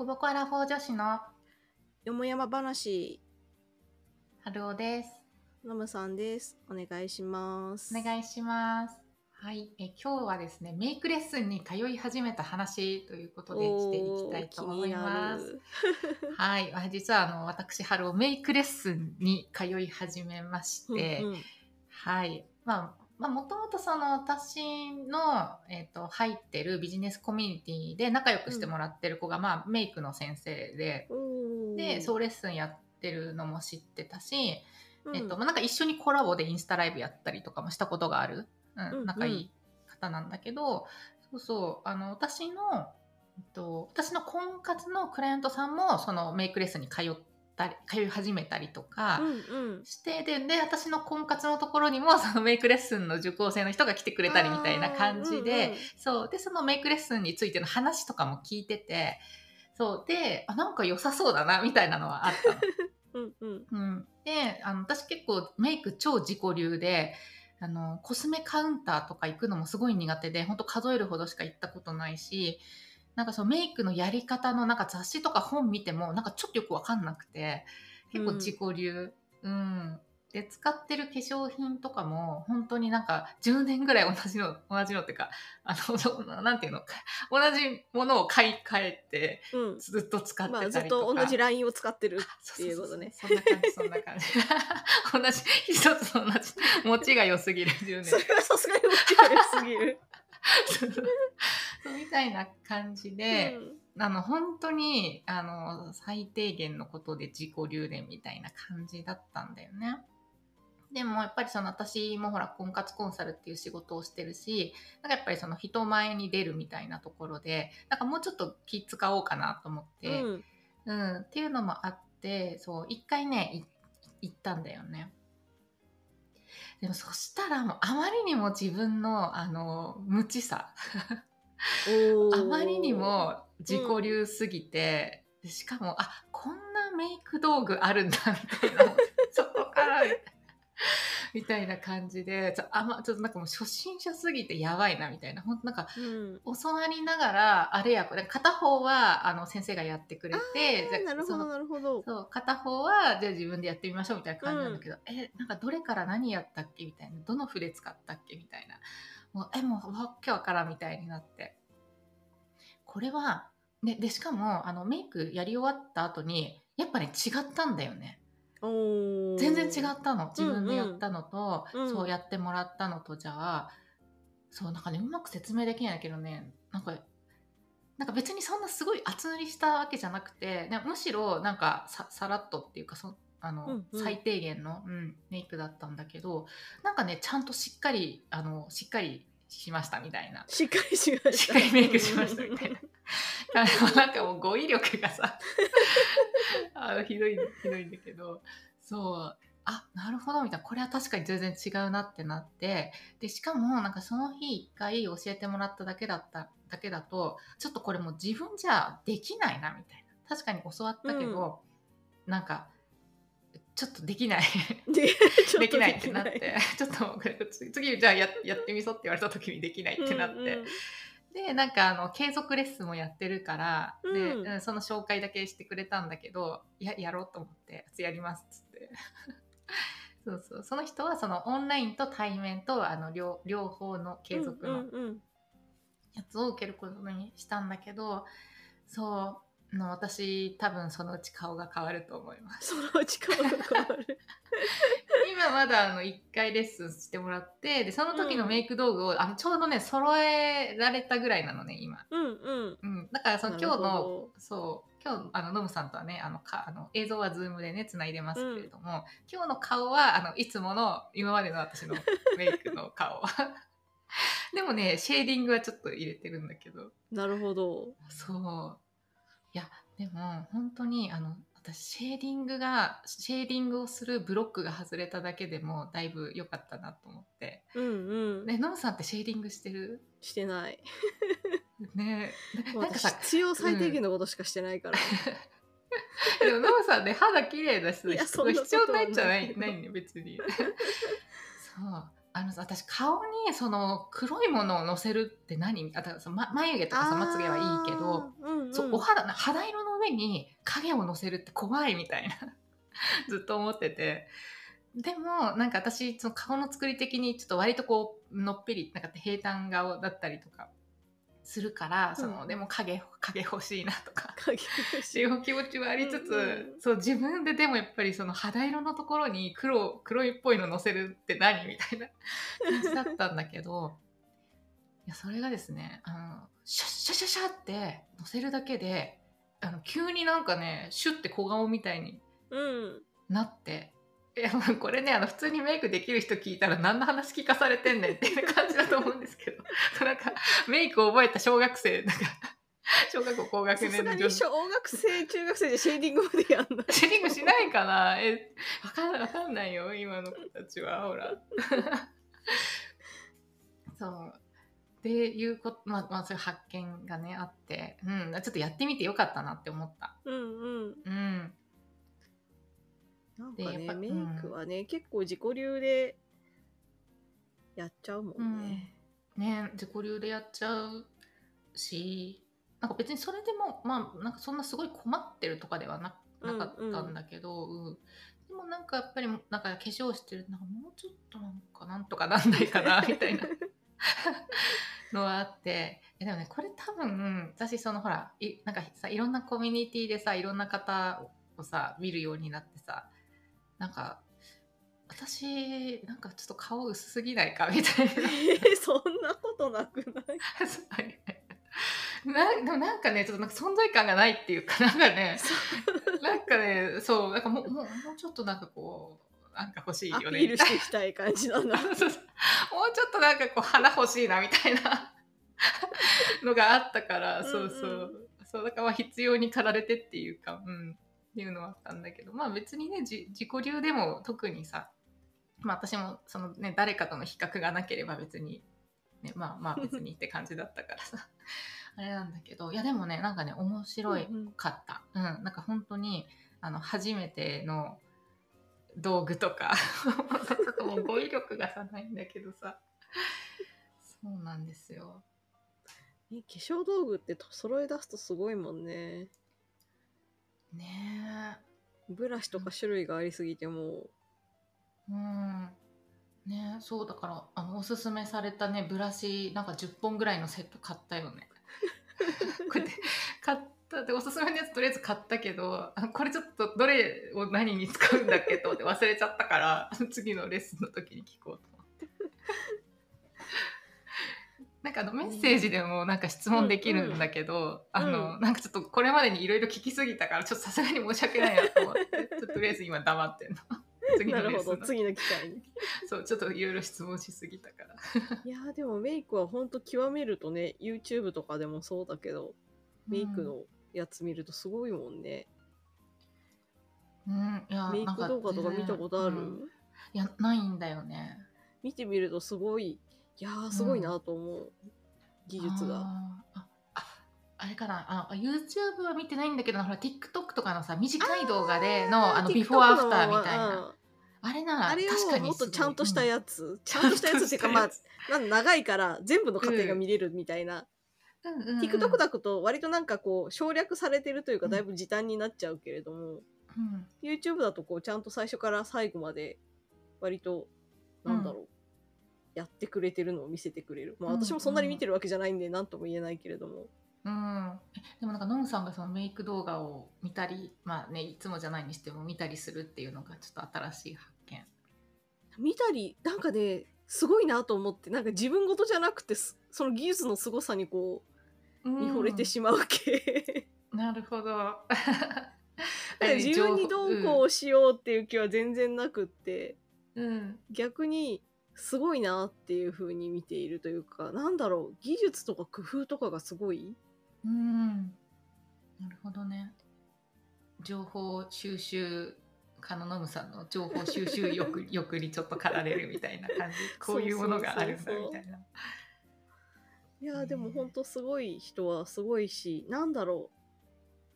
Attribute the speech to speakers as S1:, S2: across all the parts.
S1: コボコアラフォー女子の
S2: よもやま話、
S1: 春尾です。
S2: ノムさんです。お願いします。
S1: お願いします。はい、え今日はですね、メイクレッスンに通い始めた話ということでしていきたいと思います。はい、あ実はあの私春尾メイクレッスンに通い始めまして、
S2: うんうん
S1: はい、まあ。まあ、もともとその私の、えっと入ってるビジネスコミュニティで仲良くしてもらってる子が、まあ、メイクの先生で、で、そうレッスンやってるのも知ってたし、
S2: うん。
S1: えっとまあ、なんか一緒にコラボでインスタライブやったりとかもしたことがある、うん
S2: うんうん。
S1: 仲いい方なんだけど、そうそう。あの私の、えっと、私の婚活のクライアントさんもそのメイクレッスンに通ったり通い始めたりとか
S2: うんうん。
S1: して、でで私の婚活のところにもそのメイクレッスンの受講生の人が来てくれたりみたいな感じで、
S2: あーうんうん。
S1: そうでそのメイクレッスンについての話とかも聞いててそうであなんか良さそうだなみたいなのはあったの。
S2: うんうん。
S1: うん、であの私結構メイク超自己流であのコスメカウンターとか行くのもすごい苦手で本当数えるほどしか行ったことないしなんかそのメイクのやり方のなんか雑誌とか本見てもなんかちょっとよく分かんなくて結構自己流、うん。で使ってる化粧品とかも本当になんか10年ぐらい同じの 同じのっていうかあのそ なんていうの？同じものを買い替えて
S2: うん。
S1: ずっと使って
S2: まあ
S1: たりとか、
S2: ずっと同じラインを使ってる
S1: あ
S2: っていうことね。
S1: そんな感じ、そんな感じ。同じ、一つと同じ、持ちが良すぎる10年。
S2: それはさすがに大きいすぎる
S1: みたいな感じで、あの、本当に、あの、最低限のことで自己流伝みたいな感じだったんだよね。でもやっぱりその私もほら婚活コンサルっていう仕事をしてるしなんかやっぱりその人前に出るみたいなところでなんかもうちょっと気使おうかなと思って、
S2: うん。
S1: うん、っていうのもあってそう一回ねい行ったんだよね。でもそしたらもうあまりにも自分のあの無知さ あまりにも自己流すぎて、でしかもあこんなメイク道具あるんだみたいな そこからみたいな感じでちょあ、ま、ちょっとなんかもう初心者すぎてやばいなみたいなほんとなんか
S2: うん。
S1: 教わりながらあれやこれ片方はあの先生がやってくれて
S2: なるほどなるほど。
S1: そう片方はじゃあ自分でやってみましょうみたいな感じなんだけど、えなんかどれから何やったっけみたいなどの筆使ったっけみたいなもうえもうわけわからんみたいになって。これは、ね、でしかもあのメイクやり終わった後にやっぱね違ったんだよね。全然違ったの。自分でやったのと、
S2: うんうん。
S1: そうやってもらったのとじゃあそうなんかねうまく説明できないけどねなんかなんか別にそんなすごい厚塗りしたわけじゃなくてでむしろなんかささらっとっていうかそあの、
S2: うんうん。
S1: 最低限の、うん、メイクだったんだけどなんかねちゃんとしっかりあのしっかりしましたみたいな。
S2: しっかりしました。
S1: しっかりメイクしましたみたいな。あ のなんかもう語彙力がさ あのひどいひどいんだけど。そう。あなるほどみたいな。これは確かに全然違うなってなって。でしかもなんかその日一回教えてもらっただけだっただけだとちょっとこれもう自分じゃできないなみたいな。確かに教わったけど、なんか ちょっとできない。
S2: で
S1: きない。ってなって。ちょっと次次じゃあややってみそうって言われた時にできないってなって、
S2: うんうん
S1: でなんかあの継続レッスンもやってるから、で
S2: うん。
S1: うんその紹介だけしてくれたんだけどややろうと思って「やります」っつって。そうそう。その人はそのオンラインと対面とあの両両方の継続のやつを受けることにしたんだけど、そうの私多分そのうち顔が変わると思います。
S2: そのうち顔が変わる。
S1: 今まだあの1回レッスンしてもらってでその時のメイク道具を、あのちょうどね揃えられたぐらいなのね今。
S2: うんうん。
S1: うん、だからその今日の
S2: ど
S1: そう今日あのノムさんとはねあのかあの映像は Zoom でねつないでますけれども、今日の顔はあのいつもの今までの私のメイクの顔。でもねシェーディングはちょっと入れてるんだけど。
S2: なるほど。
S1: そういやでも本当にあの私シェーディングがシェーディングをするブロックが外れただけでもだいぶ良かったなと思って。
S2: うんうん。
S1: ねノムさんってシェーディングしてる？
S2: してない。
S1: ね。ななんか
S2: 私
S1: さ
S2: 必要最低限のことしかしてないから、
S1: でもノムさんね肌綺麗だし必要ないんじゃな
S2: い？
S1: ないね別に。そうあのさ私顔にその黒いものをのせるって何？あだからさ、ま、眉毛とかさまつげはいいけど、
S2: うんうん。
S1: そうお肌な肌色の上に影を乗せるって怖いみたいな。ずっと思ってて。でもなんか私その顔の作り的にちょっと割とこうのっぺりなんか平坦顔だったりとかするから、その
S2: うん
S1: でも影影欲しいなとか
S2: 影
S1: ってい。う気持ちはありつつ、
S2: うんうん。
S1: そう自分ででもやっぱりその肌色のところに黒黒いっぽいの乗せるって何みたいな 感じだったんだけどいやそれがですねあのシャッシャシャシャって乗せるだけであの急になんかねシュッて小顔みたいに
S2: うん。
S1: なって。いやこれねあの普通にメイクできる人聞いたら何の話聞かされてんねんっていう感じだと思うんですけど なんかメイクを覚えた小学生なんか小学校高学年の女子
S2: に小学生中学生でシェーディングまでやんない
S1: シェーディングしないかなえ、わかんない、わかんないよ、今の子たちは、ほら。そう。っていうこと、まあ、まあ、そういう発見がね、あって、うん、ちょっとやってみてよかったなって思った。
S2: うんうん
S1: うん。
S2: なんか
S1: でやっぱ
S2: ねメイクはね、結構自己流でやっちゃうもんね、
S1: ね、自己流でやっちゃうし、なんか別にそれでも、まあ、なんかそんなすごい困ってるとかではななかったんだけど、うん。でもなんかやっぱり、なんか化粧してる、なんかもうちょっとなんかなんとかなんないかな、みたいな。のはあって。えでもねこれ多分私そのほらいなんかさいろんなコミュニティでさいろんな方をさ見るようになってさなんか私なんかちょっと顔薄すぎないか？みたいな。
S2: えそんなことなくない？
S1: なでもなんかねちょっとなんか存在感がないっていうかなんかね。なんかねそう。なんかもうもうもうちょっとなんかこうなんか欲しいよね。
S2: ールしていきたい感じなんだ
S1: もうちょっとなんかこう花欲しいなみたいな。のがあったからそうそう,、
S2: うんう
S1: そう。だからまあ必要に駆られてっていうかうんっていうのはあったんだけどまあ別にねじ自己流でも特にさまあ私もそのね誰かとの比較がなければ別にねまあまあ別にって感じだったからさ あれなんだけどいやでもねなんかね面白い
S2: うんうん。
S1: かった、うん。なんか本当にあの初めての道具とかちょっともう語彙力がさないんだけどさ。そうなんですよ。
S2: ね化粧道具って揃え出すとすごいもんね
S1: ね
S2: ブラシとか種類がありすぎてもう。
S1: えうん。ねえそうだからあのおすすめされたねブラシなんか10本ぐらいのセット買ったよね。こうやって買ったでおすすめのやつとりあえず買ったけどあこれちょっとどれを何に使うんだっけと思って忘れちゃったから 次のレッスンの時に聞こうと思ってなんかあのメッセージでもなんか質問できるんだけど、あの、
S2: うん。
S1: なんかちょっとこれまでにいろいろ聞きすぎたからちょっとさすがに申し訳ないなと思ってちょっととりあえず今黙ってんの。次の
S2: 次の機会に。
S1: そうちょっといろいろ質問しすぎたから。
S2: いやーでもメイクはほんと極めるとね YouTube とかでもそうだけどメイクのやつ見るとすごいもんね、
S1: うん、いや
S2: メイク動画とか見たことある、
S1: うん。いやないんだよね。
S2: 見てみるとすごいいやーすごいなと思う、技術が。
S1: あー。あれかな。あ YouTube は見てないんだけどほら TikTok とかのさ短い動画でのあのビフォーアフターみたいな。あれなら
S2: あれ
S1: 確かに
S2: をもっとちゃんとした
S1: つ、
S2: やつ、ちゃんとしたやつっていうかまあ
S1: ち
S2: なん長いから全部の過程が見れるみたいな、
S1: うんうんうん。
S2: TikTok だと割となんかこう省略されてるというか
S1: うん。
S2: だいぶ時短になっちゃうけれども、
S1: うん。
S2: YouTube だとこうちゃんと最初から最後まで割となんだろう、やってくれてるのを見せてくれる。まあ
S1: うん
S2: 私もそんなに見てるわけじゃないんで何とも言えないけれども、
S1: うん、えでもなんかのんさんがそのメイク動画を見たりまあねいつもじゃないにしても見たりするっていうのがちょっと新しい発見。
S2: 見たりなんかねすごいなと思って。なんか自分事じゃなくてすその技術の凄さにこう見惚れてしまう系、
S1: なるほど。
S2: 自分にどうこうしようっていう気は全然なくって、
S1: うん、うん。
S2: 逆にすごいなっていう風に見ているというかなんだろう技術とか工夫とかがすごい？
S1: うん。なるほどね。情報収集家のノムさんの情報収集欲 欲にちょっと駆られるみたいな感じ。こういうものがあるんだみたいな。い
S2: やーでも
S1: ね
S2: ほんとすごい人はすごいしなんだろう。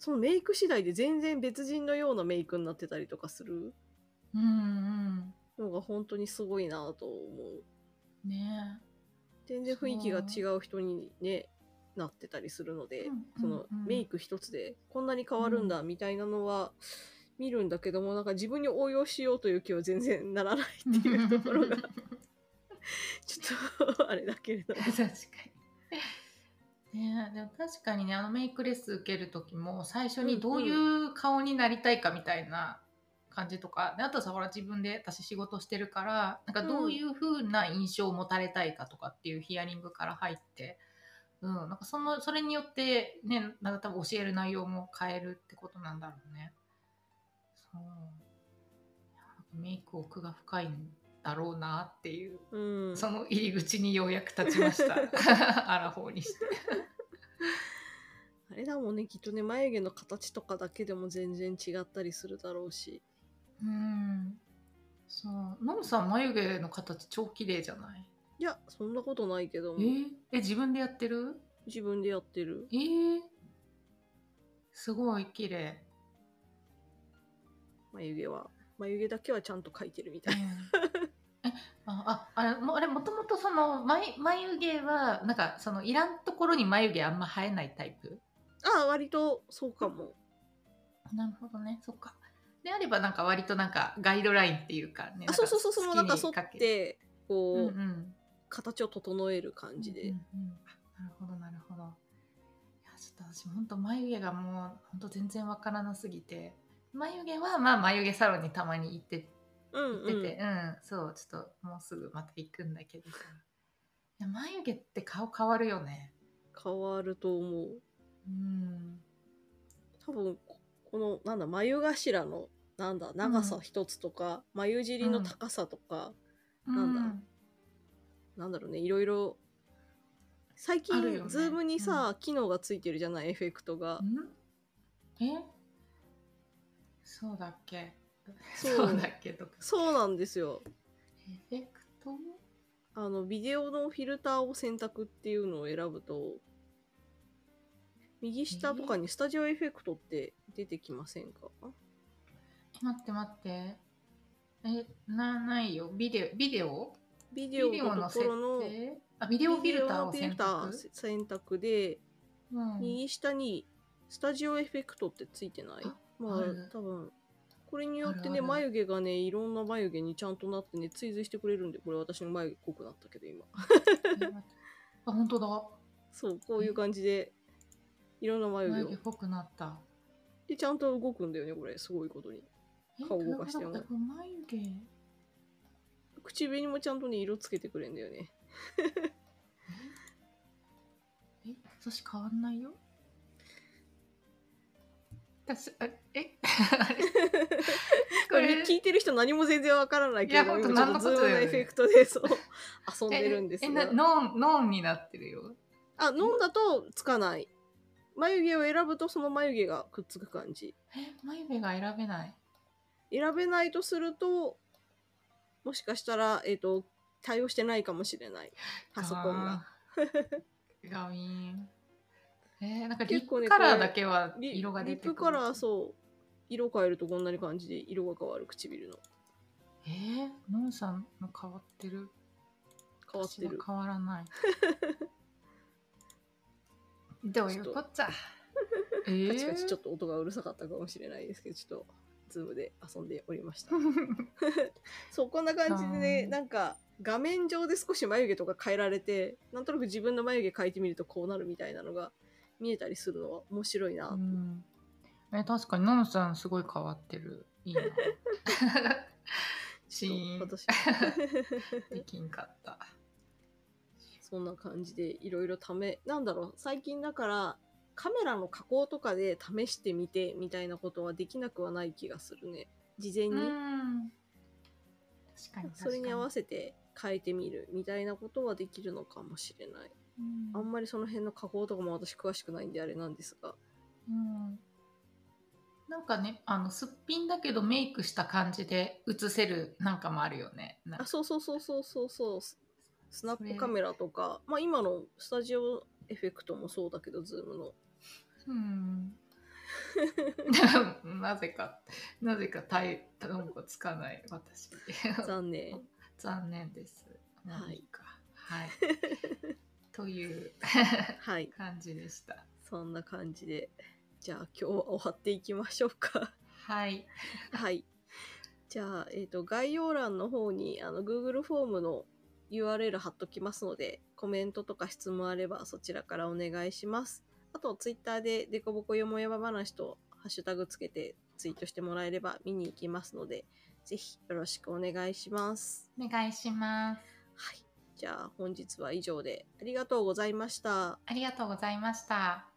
S2: そのメイク次第で全然別人のようなメイクになってたりとかする？
S1: うんうん
S2: のが本当にすごいなと思う。
S1: ね。
S2: 全然雰囲気が違う人にねなってたりするので、
S1: うん
S2: その
S1: うんうん
S2: メイク一つでこんなに変わるんだみたいなのは見るんだけどもなんか自分に応用しようという気は全然ならないっていうところがちょっとあれだけれども。
S1: 確かに。ねえでも確かにねあのメイクレッスン受ける時も最初にどういう顔になりたいかみたいな感じとか、であとさほら自分で私仕事してるからなんかどういう風な印象を持たれたいかとかっていうヒアリングから入って、うん、なんかそのそれによってねなんか多分教える内容も変えるってことなんだろうね。そうメイク奥が深いんだろうなっていう
S2: うん
S1: その入り口にようやく立ちました。アラフォーにして。
S2: あれだもんねきっとね眉毛の形とかだけでも全然違ったりするだろうし
S1: うん。そう。ノムさん眉毛の形超綺麗じゃない？
S2: いやそんなことないけど。も
S1: え？ーえ、自分でやってる？
S2: 自分でやってる。
S1: え？ー、すごい綺麗。
S2: 眉毛は。眉毛だけはちゃんと描いてるみたい。
S1: えあああれもあれもともとその眉眉毛はなんかそのいらんところに眉毛あんま生えないタイプ？
S2: ああ割とそうかも。
S1: なるほどね。そっかであればなんか割となんかガイドラインっていうかね
S2: あそうそうそうそうなんか沿ってこう、
S1: うんうん。
S2: 形を整える感じで、
S1: うんうんあなるほどなるほど。いやちょっと私本当眉毛がもう本当全然わからなすぎて。眉毛はまあ眉毛サロンにたまに行って
S2: うん。
S1: 行っててうん、そうちょっともうすぐまた行くんだけどさ。いや眉毛って顔変わるよね。
S2: 変わると思う。
S1: うん。
S2: 多分ここのなんだ眉頭のなんだ長さ一つとか、眉尻の高さとか、なんだ。
S1: うん。
S2: なんだろうねいろいろ最近、
S1: ね。
S2: Zoom にさ、機能がついてるじゃない？エフェクトが、
S1: ん？え？そうだっけ？
S2: そう。
S1: そうだっけとか。
S2: そうなんですよ。
S1: エフェクト？
S2: あのビデオのフィルターを選択っていうのを選ぶと右下とかにスタジオエフェクトって出てきませんか、
S1: 待って待って。えなないよ。ビデオビデオ？
S2: ビデオ
S1: ビデオの設定？あビデオフィルターを選択？
S2: ー選択で、
S1: うん。
S2: 右下にスタジオエフェクトってついてない？
S1: あ
S2: まあ多分。これによってね眉毛がねいろんな眉毛にちゃんとなってね追随してくれるんでこれ私の眉毛濃くなったけど今。
S1: あ本当だ。
S2: そうこういう感じでいろんな眉毛を。
S1: 眉毛濃くなった。
S2: でちゃんと動くんだよねこれ。すごいことに。
S1: え
S2: 顔動かしても
S1: どういう。こと眉毛。
S2: 口紅もちゃんとね色つけてくれるんだよね。
S1: え私変わんないよ。私あえ？あれ。
S2: これ聞いてる人何も全然わからないけど
S1: い
S2: 今ちょっとズームのエフェクトでそう 遊んでるんです
S1: ええ
S2: が
S1: なノンノンになってるよ。
S2: あ飲んだとつかない。眉毛を選ぶとその眉毛がくっつく感じ。
S1: え眉毛が選べない
S2: 選べないとするともしかしたら、えっと対応してないかもしれない。パソコンが。
S1: ガウィンえー、なんかリッ
S2: 結構ね
S1: プカラーだけは
S2: リ
S1: 色が出てくる
S2: リップカラーそう色変えるとこんなに感じで色が変わる唇の。
S1: えー、ノンさんの変わってる。
S2: 変わってる。
S1: 変わらない。どういうこっちゃ。え
S2: カチカチちょ
S1: っ
S2: っと音がうるさかったかもしれないですけどちょっとズームで遊んでおりました。
S1: と
S2: そうこんな感じでね
S1: うん
S2: なんか画面上で少し眉毛とか変えられてなんとなく自分の眉毛描いてみるとこうなるみたいなのが見えたりするのは面白いな、
S1: うん、え確かにノンさんすごい変わってる。いいな。シーン。
S2: 私
S1: できんかった。
S2: そんな感じでいろいろ試なんだろう最近だからカメラの加工とかで試してみてみたいなことはできなくはない気がするね。事前に、
S1: うん。確かに
S2: それに合わ
S1: せ
S2: せて変えてみるみたいなことはできるのかもしれない。あんまりその辺の加工とかも私詳しくないんであれなんですが。
S1: うん。なんかねあのすっぴんだけどメイクした感じで映せるなんかもあるよね。
S2: あそうそうそうそうそうそう。ススナップカメラとか。まあ今のスタジオエフェクトもそうだけどズームの
S1: うんなぜかなぜかタイ単語つかない私
S2: 残念
S1: 残念ですもういはい、という
S2: はい。
S1: 感じでした。
S2: そんな感じで。じゃあ今日は終わっていきましょうか。
S1: はい。
S2: はい。じゃあ、えっ、と、概要欄の方に、あの、Google フォームの URL 貼っときますので、コメントとか質問あればそちらからお願いします。あと、Twitter でデコボコよもやま話とハッシュタグつけてツイートしてもらえれば見に行きますので、ぜひよろしくお願いします。
S1: お願いします。
S2: はい。じゃあ、本日は以上でありがとうございました。
S1: ありがとうございました。